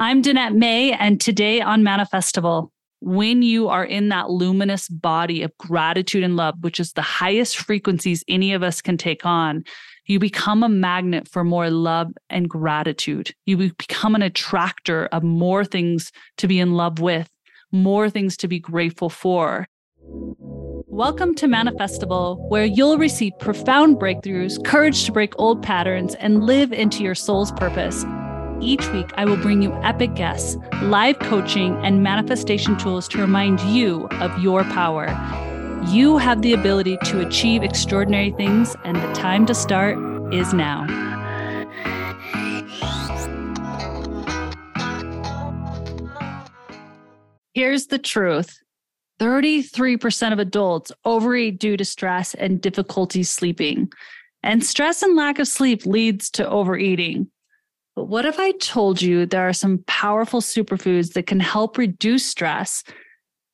I'm Danette May, and today on Manifestival, when you are in that luminous body of gratitude and love, which is the highest frequencies any of us can take on, you become a magnet for more love and gratitude. You become an attractor of more things to be in love with, more things to be grateful for. Welcome to Manifestival, where you'll receive profound breakthroughs, courage to break old patterns, and live into your soul's purpose. Each week, I will bring you epic guests, live coaching, and manifestation tools to remind you of your power. You have the ability to achieve extraordinary things, and the time to start is now. Here's the truth 33% of adults overeat due to stress and difficulty sleeping. And stress and lack of sleep leads to overeating. But what if I told you there are some powerful superfoods that can help reduce stress,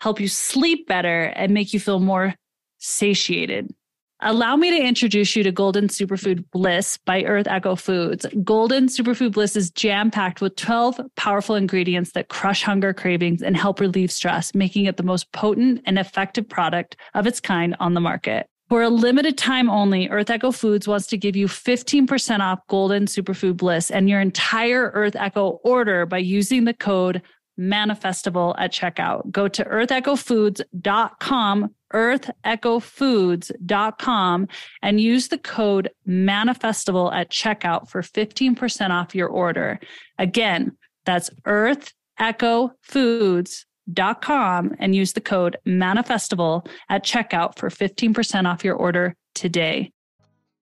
help you sleep better, and make you feel more satiated? Allow me to introduce you to Golden Superfood Bliss by Earth Echo Foods. Golden Superfood Bliss is jam packed with 12 powerful ingredients that crush hunger cravings and help relieve stress, making it the most potent and effective product of its kind on the market. For a limited time only, Earth Echo Foods wants to give you 15% off Golden Superfood Bliss and your entire Earth Echo order by using the code manifestival at checkout. Go to earthechofoods.com, earthechofoods.com, and use the code manifestival at checkout for 15% off your order. Again, that's Earth Echo Foods dot com and use the code manifestival at checkout for 15% off your order today.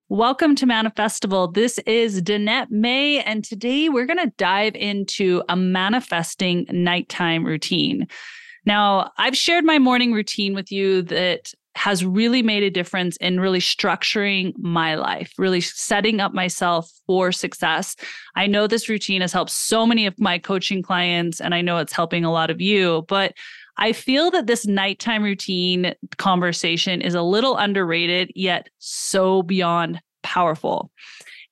Welcome to Manifestival. This is Danette May, and today we're going to dive into a manifesting nighttime routine. Now, I've shared my morning routine with you that has really made a difference in really structuring my life, really setting up myself for success. I know this routine has helped so many of my coaching clients, and I know it's helping a lot of you, but I feel that this nighttime routine conversation is a little underrated, yet so beyond powerful.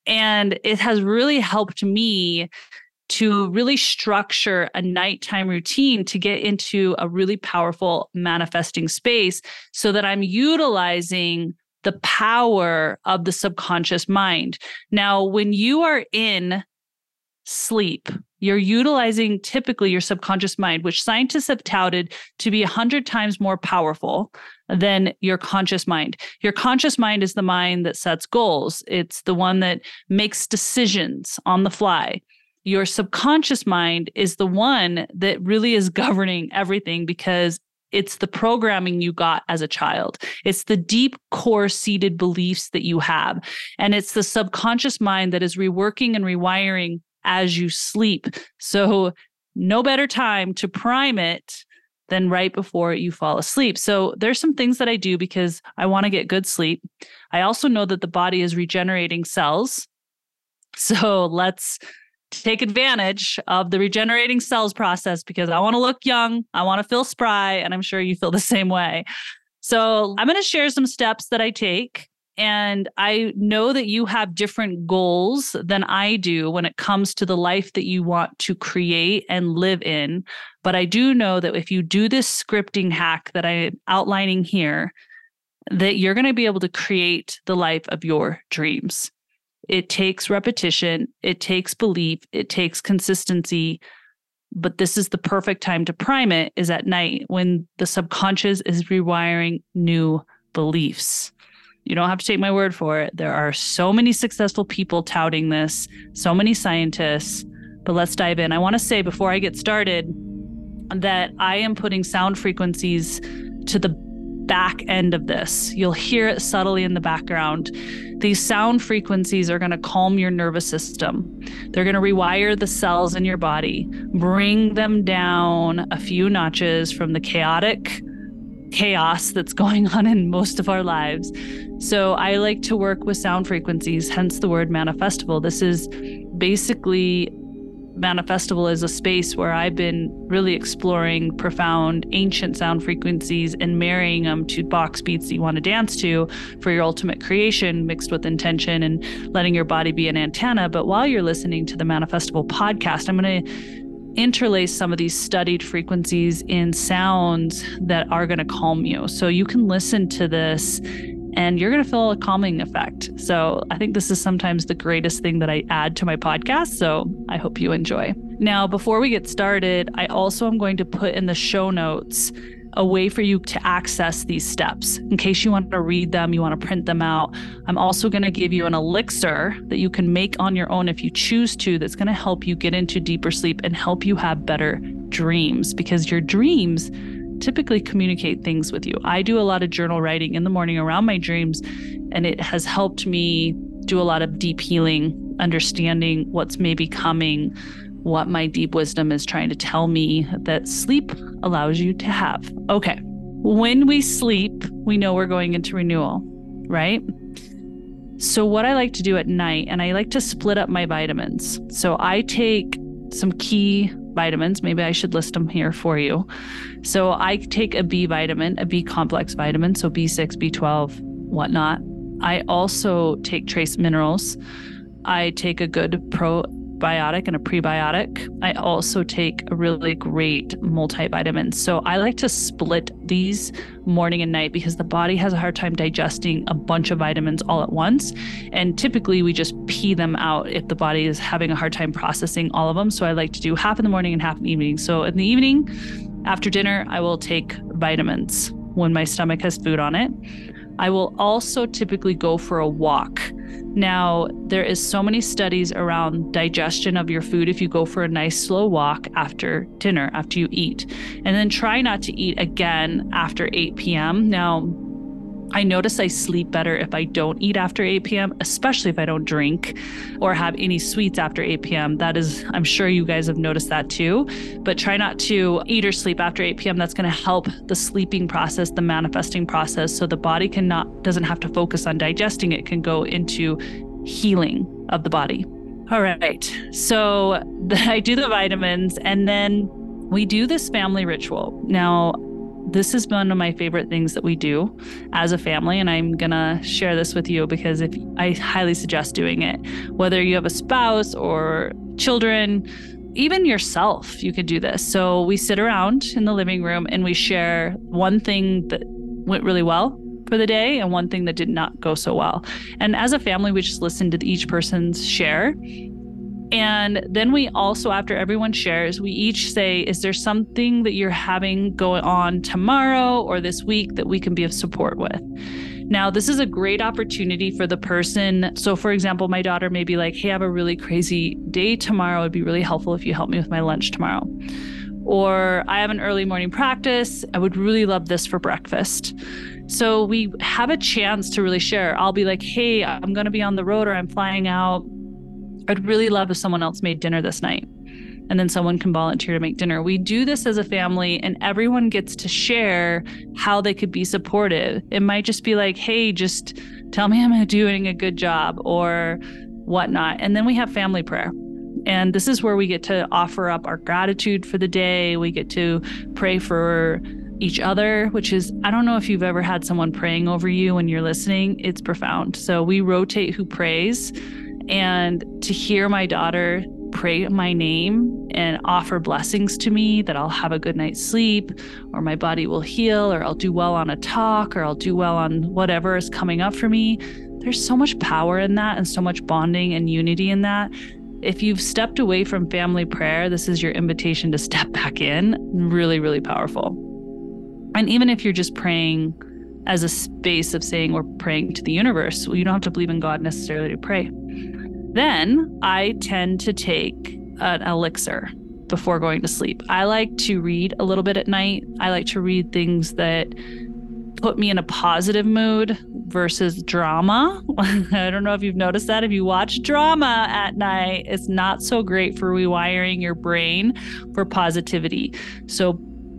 And it has really helped me to really structure a nighttime routine to get into a really powerful manifesting space so that I'm utilizing the power of the subconscious mind. Now, when you are in sleep, you're utilizing typically your subconscious mind, which scientists have touted to be 100 times more powerful than your conscious mind. Your conscious mind is the mind that sets goals, it's the one that makes decisions on the fly your subconscious mind is the one that really is governing everything because it's the programming you got as a child. It's the deep core seated beliefs that you have. And it's the subconscious mind that is reworking and rewiring as you sleep. So, no better time to prime it than right before you fall asleep. So, there's some things that I do because I want to get good sleep. I also know that the body is regenerating cells. So, let's take advantage of the regenerating cells process because I want to look young, I want to feel spry, and I'm sure you feel the same way. So, I'm going to share some steps that I take. And I know that you have different goals than I do when it comes to the life that you want to create and live in. But I do know that if you do this scripting hack that I'm outlining here, that you're going to be able to create the life of your dreams. It takes repetition, it takes belief, it takes consistency. But this is the perfect time to prime it is at night when the subconscious is rewiring new beliefs. You don't have to take my word for it. There are so many successful people touting this, so many scientists. But let's dive in. I want to say before I get started that I am putting sound frequencies to the back end of this. You'll hear it subtly in the background. These sound frequencies are going to calm your nervous system. They're going to rewire the cells in your body, bring them down a few notches from the chaotic chaos that's going on in most of our lives. So I like to work with sound frequencies, hence the word manifestival. This is basically Manifestival is a space where I've been really exploring profound ancient sound frequencies and marrying them to box beats that you want to dance to for your ultimate creation mixed with intention and letting your body be an antenna. But while you're listening to the Manifestival podcast, I'm going to interlace some of these studied frequencies in sounds that are going to calm you. So you can listen to this and you're going to feel a calming effect. So I think this is sometimes the greatest thing that I add to my podcast. So I hope you enjoy. Now, before we get started, I also am going to put in the show notes a way for you to access these steps in case you want to read them, you want to print them out. I'm also going to give you an elixir that you can make on your own if you choose to, that's going to help you get into deeper sleep and help you have better dreams because your dreams typically communicate things with you. I do a lot of journal writing in the morning around my dreams, and it has helped me do a lot of deep healing, understanding what's maybe coming, what my deep wisdom is trying to tell me that sleep allows you to have. Okay. When we sleep, we know we're going into renewal, right? So, what I like to do at night, and I like to split up my vitamins. So, I take some key vitamins. Maybe I should list them here for you. So I take a B vitamin, a B complex vitamin, so B6, B12, whatnot. I also take trace minerals. I take a good probiotic and a prebiotic. I also take a really great multivitamin. So I like to split these morning and night because the body has a hard time digesting a bunch of vitamins all at once. And typically we just pee them out if the body is having a hard time processing all of them. So I like to do half in the morning and half in the evening. So in the evening, after dinner, I will take vitamins when my stomach has food on it. I will also typically go for a walk. Now, there is so many studies around digestion of your food if you go for a nice slow walk after dinner, after you eat. And then try not to eat again after 8 p.m. Now, I notice I sleep better if I don't eat after 8 p.m., especially if I don't drink or have any sweets after 8 p.m. That is, I'm sure you guys have noticed that too. But try not to eat or sleep after 8 p.m. That's going to help the sleeping process, the manifesting process, so the body cannot doesn't have to focus on digesting it, can go into healing of the body. All right. So I do the vitamins and then we do this family ritual. Now, this is one of my favorite things that we do as a family and i'm going to share this with you because if i highly suggest doing it. Whether you have a spouse or children even yourself you could do this. So we sit around in the living room and we share one thing that went really well for the day and one thing that did not go so well. And as a family we just listen to each person's share and then we also, after everyone shares, we each say, Is there something that you're having going on tomorrow or this week that we can be of support with? Now, this is a great opportunity for the person. So, for example, my daughter may be like, Hey, I have a really crazy day tomorrow. It'd be really helpful if you help me with my lunch tomorrow. Or I have an early morning practice. I would really love this for breakfast. So, we have a chance to really share. I'll be like, Hey, I'm going to be on the road or I'm flying out I'd really love if someone else made dinner this night and then someone can volunteer to make dinner. We do this as a family and everyone gets to share how they could be supportive. It might just be like, hey, just tell me I'm doing a good job or whatnot. And then we have family prayer. And this is where we get to offer up our gratitude for the day. We get to pray for each other, which is, I don't know if you've ever had someone praying over you when you're listening. It's profound. So we rotate who prays. And to hear my daughter pray my name and offer blessings to me that I'll have a good night's sleep or my body will heal or I'll do well on a talk or I'll do well on whatever is coming up for me. There's so much power in that and so much bonding and unity in that. If you've stepped away from family prayer, this is your invitation to step back in. Really, really powerful. And even if you're just praying as a space of saying we're praying to the universe, well, you don't have to believe in God necessarily to pray. Then I tend to take an elixir before going to sleep. I like to read a little bit at night. I like to read things that put me in a positive mood versus drama. I don't know if you've noticed that. If you watch drama at night, it's not so great for rewiring your brain for positivity. So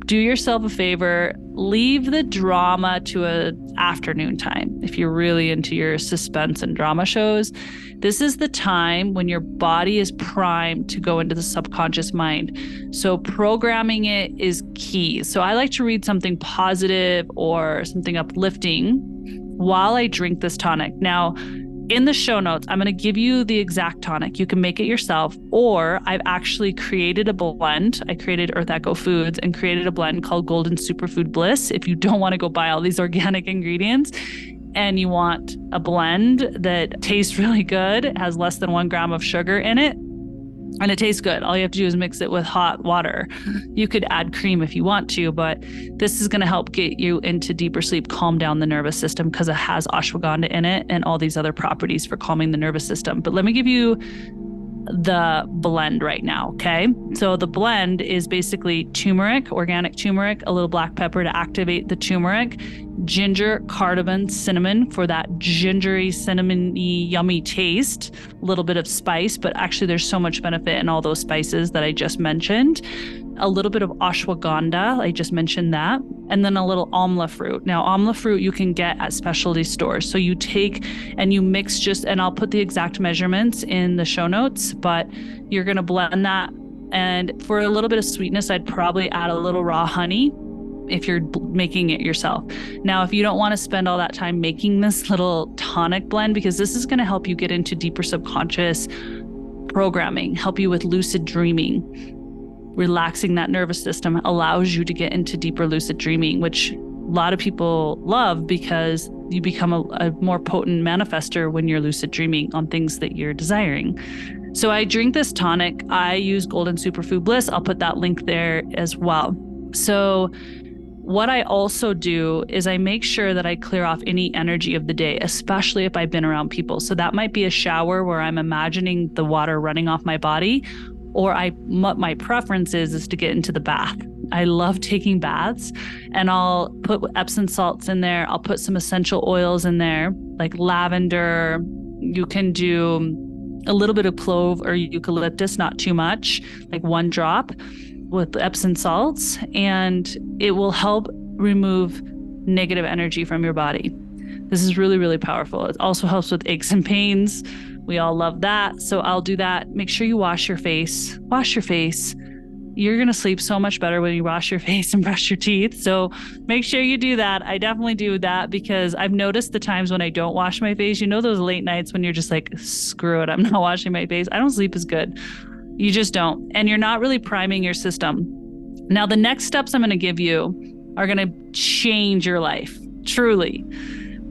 do yourself a favor, leave the drama to a afternoon time if you're really into your suspense and drama shows. This is the time when your body is primed to go into the subconscious mind. So programming it is key. So I like to read something positive or something uplifting while I drink this tonic. Now, in the show notes, I'm going to give you the exact tonic. You can make it yourself, or I've actually created a blend. I created Earth Echo Foods and created a blend called Golden Superfood Bliss. If you don't want to go buy all these organic ingredients and you want a blend that tastes really good, has less than one gram of sugar in it, and it tastes good. All you have to do is mix it with hot water. Mm-hmm. You could add cream if you want to, but this is going to help get you into deeper sleep, calm down the nervous system because it has ashwagandha in it and all these other properties for calming the nervous system. But let me give you the blend right now. Okay. So the blend is basically turmeric, organic turmeric, a little black pepper to activate the turmeric, ginger, cardamom, cinnamon for that gingery, cinnamony, yummy taste, a little bit of spice, but actually there's so much benefit in all those spices that I just mentioned a little bit of ashwagandha. I just mentioned that. And then a little amla fruit. Now, amla fruit you can get at specialty stores. So you take and you mix just, and I'll put the exact measurements in the show notes, but you're going to blend that. And for a little bit of sweetness, I'd probably add a little raw honey if you're making it yourself. Now, if you don't want to spend all that time making this little tonic blend, because this is going to help you get into deeper subconscious programming, help you with lucid dreaming relaxing that nervous system allows you to get into deeper lucid dreaming, which a lot of people love because you become a, a, more potent manifester when you're lucid dreaming on things that you're desiring. So I drink this tonic. I use Golden Superfood Bliss. I'll put that link there as well. So what I also do is I make sure that I clear off any energy of the day, especially if I've been around people. So that might be a shower where I'm imagining the water running off my body, or I what my preference is is to get into the bath. I love taking baths and I'll put Epsom salts in there. I'll put some essential oils in there, like lavender. You can do a little bit of clove or eucalyptus, not too much, like one drop with Epsom salts, and it will help remove negative energy from your body. This is really, really powerful. It also helps with aches and pains. We all love that. So I'll do that. Make sure you wash your face. Wash your face. You're going to sleep so much better when you wash your face and brush your teeth. So make sure you do that. I definitely do that because I've noticed the times when I don't wash my face. You know, those late nights when you're just like, screw it, I'm not washing my face. I don't sleep as good. You just don't. And you're not really priming your system. Now, the next steps I'm going to give you are going to change your life, truly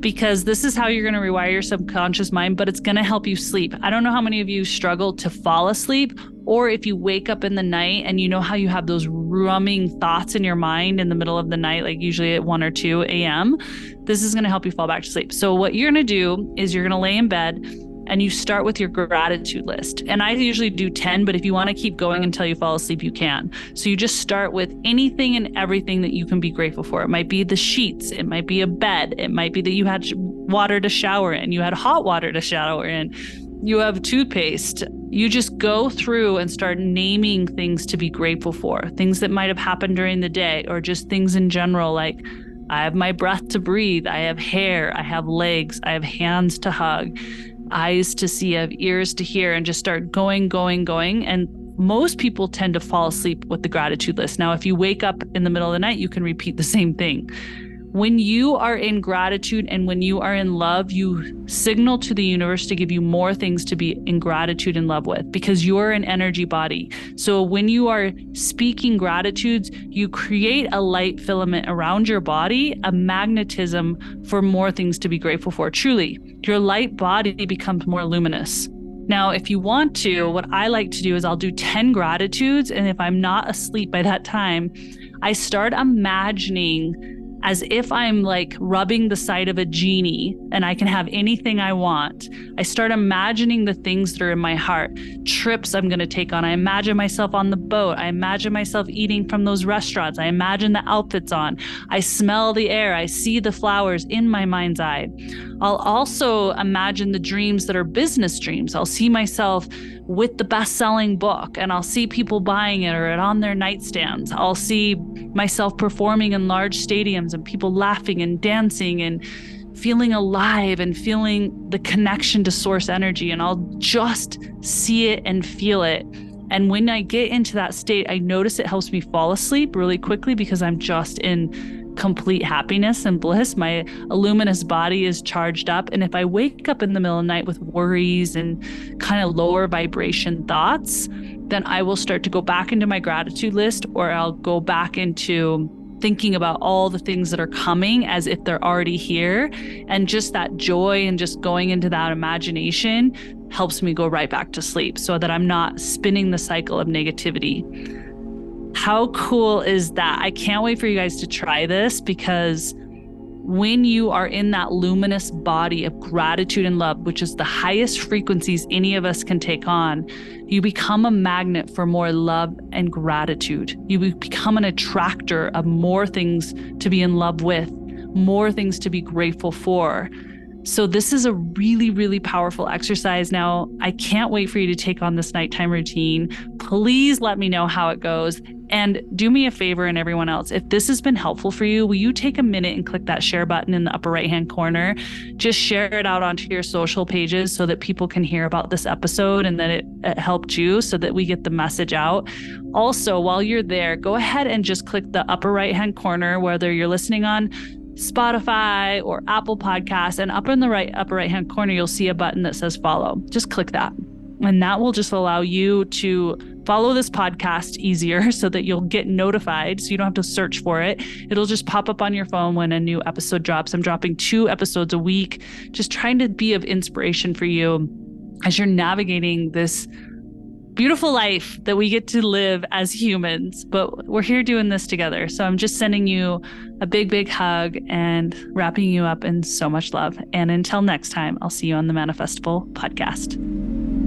because this is how you're going to rewire your subconscious mind, but it's going to help you sleep. I don't know how many of you struggle to fall asleep, or if you wake up in the night and you know how you have those rumming thoughts in your mind in the middle of the night, like usually at 1 or 2 a.m. This is going to help you fall back to sleep. So, what you're going to do is you're going to lay in bed and you start with your gratitude list. And I usually do 10, but if you want to keep going until you fall asleep, you can. So you just start with anything and everything that you can be grateful for. It might be the sheets, it might be a bed, it might be that you had water to shower in, you had hot water to shower in, you have toothpaste. You just go through and start naming things to be grateful for, things that might have happened during the day, or just things in general like, I have my breath to breathe. I have hair. I have legs. I have hands to hug eyes to see, I have ears to hear, and just start going, going, going. And most people tend to fall asleep with the gratitude list. Now, if you wake up in the middle of the night, you can repeat the same thing. When you are in gratitude and when you are in love, you signal to the universe to give you more things to be in gratitude and love with because you're an energy body. So when you are speaking gratitudes, you create a light filament around your body, a magnetism for more things to be grateful for. Truly, your light body becomes more luminous. Now, if you want to, what I like to do is I'll do 10 gratitudes. And if I'm not asleep by that time, I start imagining as if I'm like rubbing the side of a genie and I can have anything I want. I start imagining the things that are in my heart, trips I'm going to take on. I imagine myself on the boat. I imagine myself eating from those restaurants. I imagine the outfits on. I smell the air. I see the flowers in my mind's eye. I'll also imagine the dreams that are business dreams. I'll see myself with the best selling book and I'll see people buying it or it on their nightstands. I'll see myself performing in large stadiums and people laughing and dancing and feeling alive and feeling the connection to source energy. And I'll just see it and feel it. And when I get into that state, I notice it helps me fall asleep really quickly because I'm just in complete happiness and bliss. My luminous body is charged up. And if I wake up in the middle of the night with worries and kind of lower vibration thoughts, then I will start to go back into my gratitude list or I'll go back into thinking about all the things that are coming as if they're already here. And just that joy and just going into that imagination helps me go right back to sleep so that I'm not spinning the cycle of negativity. How cool is that? I can't wait for you guys to try this because when you are in that luminous body of gratitude and love, which is the highest frequencies any of us can take on, you become a magnet for more love and gratitude. You become an attractor of more things to be in love with, more things to be grateful for. So, this is a really, really powerful exercise. Now, I can't wait for you to take on this nighttime routine. Please let me know how it goes. And do me a favor and everyone else, if this has been helpful for you, will you take a minute and click that share button in the upper right hand corner? Just share it out onto your social pages so that people can hear about this episode and that it, it helped you so that we get the message out. Also, while you're there, go ahead and just click the upper right hand corner, whether you're listening on Spotify or Apple Podcasts, and up in the right upper right hand corner, you'll see a button that says follow. Just click that. And that will just allow you to follow this podcast easier so that you'll get notified so you don't have to search for it. It'll just pop up on your phone when a new episode drops. I'm dropping two episodes a week, just trying to be of inspiration for you as you're navigating this beautiful life that we get to live as humans, but we're here doing this together. So I'm just sending you a big, big hug and wrapping you up in so much love. And until next time, I'll see you on the Manifestival podcast.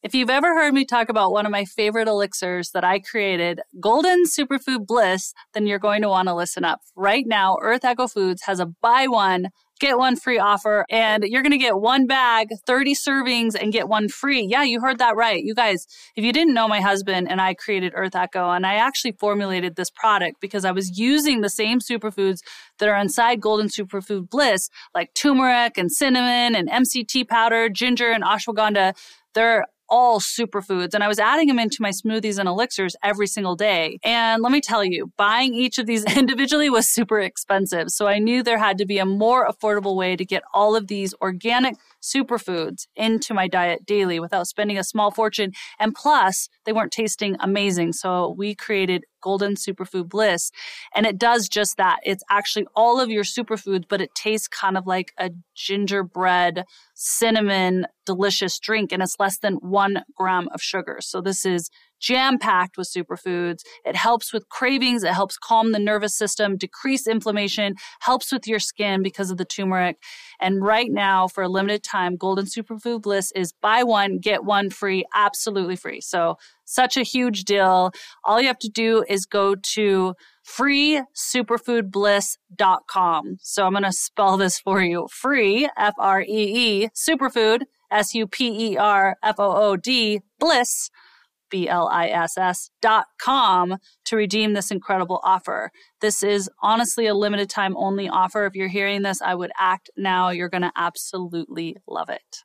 If you've ever heard me talk about one of my favorite elixirs that I created, Golden Superfood Bliss, then you're going to want to listen up. Right now, Earth Echo Foods has a buy one, get one free offer, and you're going to get one bag, 30 servings, and get one free. Yeah, you heard that right. You guys, if you didn't know, my husband and I created Earth Echo, and I actually formulated this product because I was using the same superfoods that are inside Golden Superfood Bliss, like turmeric and cinnamon and MCT powder, ginger and ashwagandha. They're all superfoods and I was adding them into my smoothies and elixirs every single day. And let me tell you, buying each of these individually was super expensive. So I knew there had to be a more affordable way to get all of these organic superfoods into my diet daily without spending a small fortune. And plus, they weren't tasting amazing. So we created Golden Superfood Bliss. And it does just that. It's actually all of your superfoods, but it tastes kind of like a gingerbread, cinnamon, delicious drink. And it's less than one gram of sugar. So this is jam packed with superfoods. It helps with cravings. It helps calm the nervous system, decrease inflammation, helps with your skin because of the turmeric. And right now, for a limited time, Golden Superfood Bliss is buy one, get one free, absolutely free. So, such a huge deal. All you have to do is go to freesuperfoodbliss.com. So, I'm going to spell this for you free, F R E E, superfood, S U P E R F O O D, bliss B-L-I-S-S dot com to redeem this incredible offer. This is honestly a limited time only offer. If you're hearing this, I would act now. You're going to absolutely love it.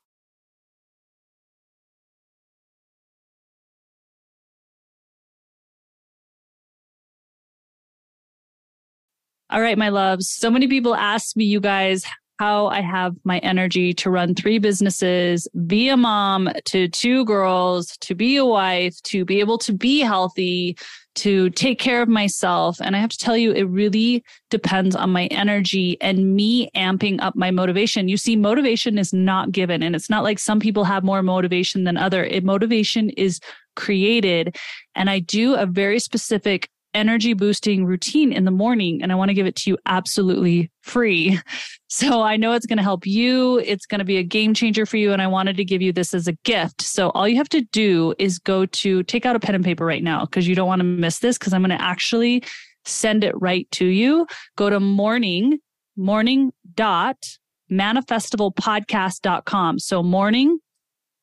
All right, my loves. So many people ask me, you guys, how I have my energy to run three businesses, be a mom to two girls, to be a wife, to be able to be healthy, to take care of myself. And I have to tell you, it really depends on my energy and me amping up my motivation. You see, motivation is not given. And it's not like some people have more motivation than other. It motivation is created. And I do a very specific energy boosting routine in the morning and I want to give it to you absolutely free. So I know it's going to help you. It's going to be a game changer for you. And I wanted to give you this as a gift. So all you have to do is go to take out a pen and paper right now because you don't want to miss this because I'm going to actually send it right to you. Go to morning, morning dot manifestivalpodcast.com. So morning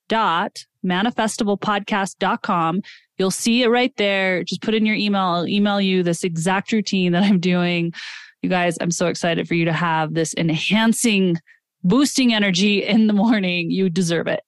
dot manifestivalpodcast.com. You'll see it right there. Just put in your email. I'll email you this exact routine that I'm doing. You guys, I'm so excited for you to have this enhancing, boosting energy in the morning. You deserve it.